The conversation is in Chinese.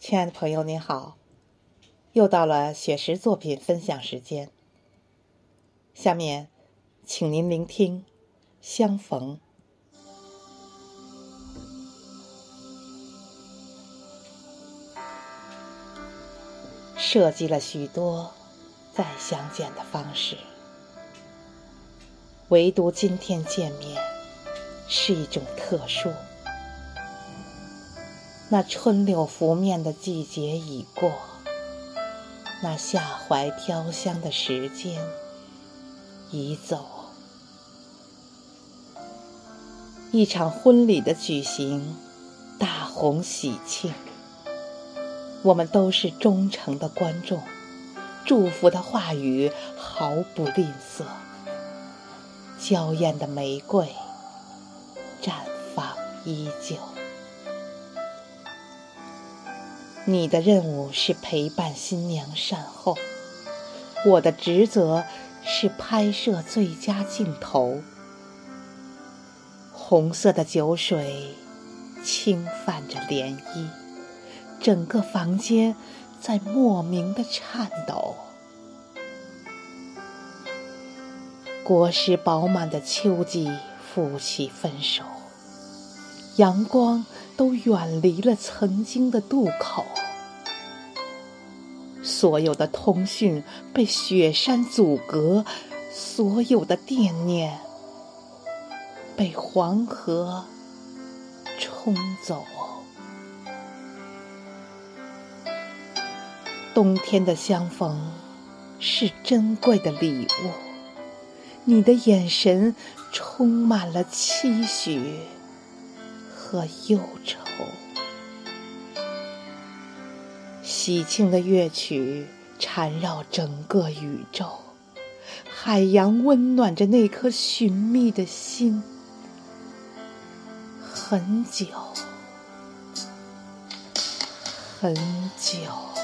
亲爱的朋友，您好，又到了雪石作品分享时间。下面，请您聆听《相逢》。设计了许多再相见的方式，唯独今天见面是一种特殊。那春柳拂面的季节已过，那夏槐飘香的时间已走。一场婚礼的举行，大红喜庆。我们都是忠诚的观众，祝福的话语毫不吝啬。娇艳的玫瑰绽放依旧。你的任务是陪伴新娘善后，我的职责是拍摄最佳镜头。红色的酒水轻泛着涟漪。整个房间在莫名的颤抖。果实饱满的秋季负起分手，阳光都远离了曾经的渡口，所有的通讯被雪山阻隔，所有的惦念被黄河冲走。冬天的相逢是珍贵的礼物，你的眼神充满了期许。和忧愁。喜庆的乐曲缠绕整个宇宙，海洋温暖着那颗寻觅的心。很久，很久。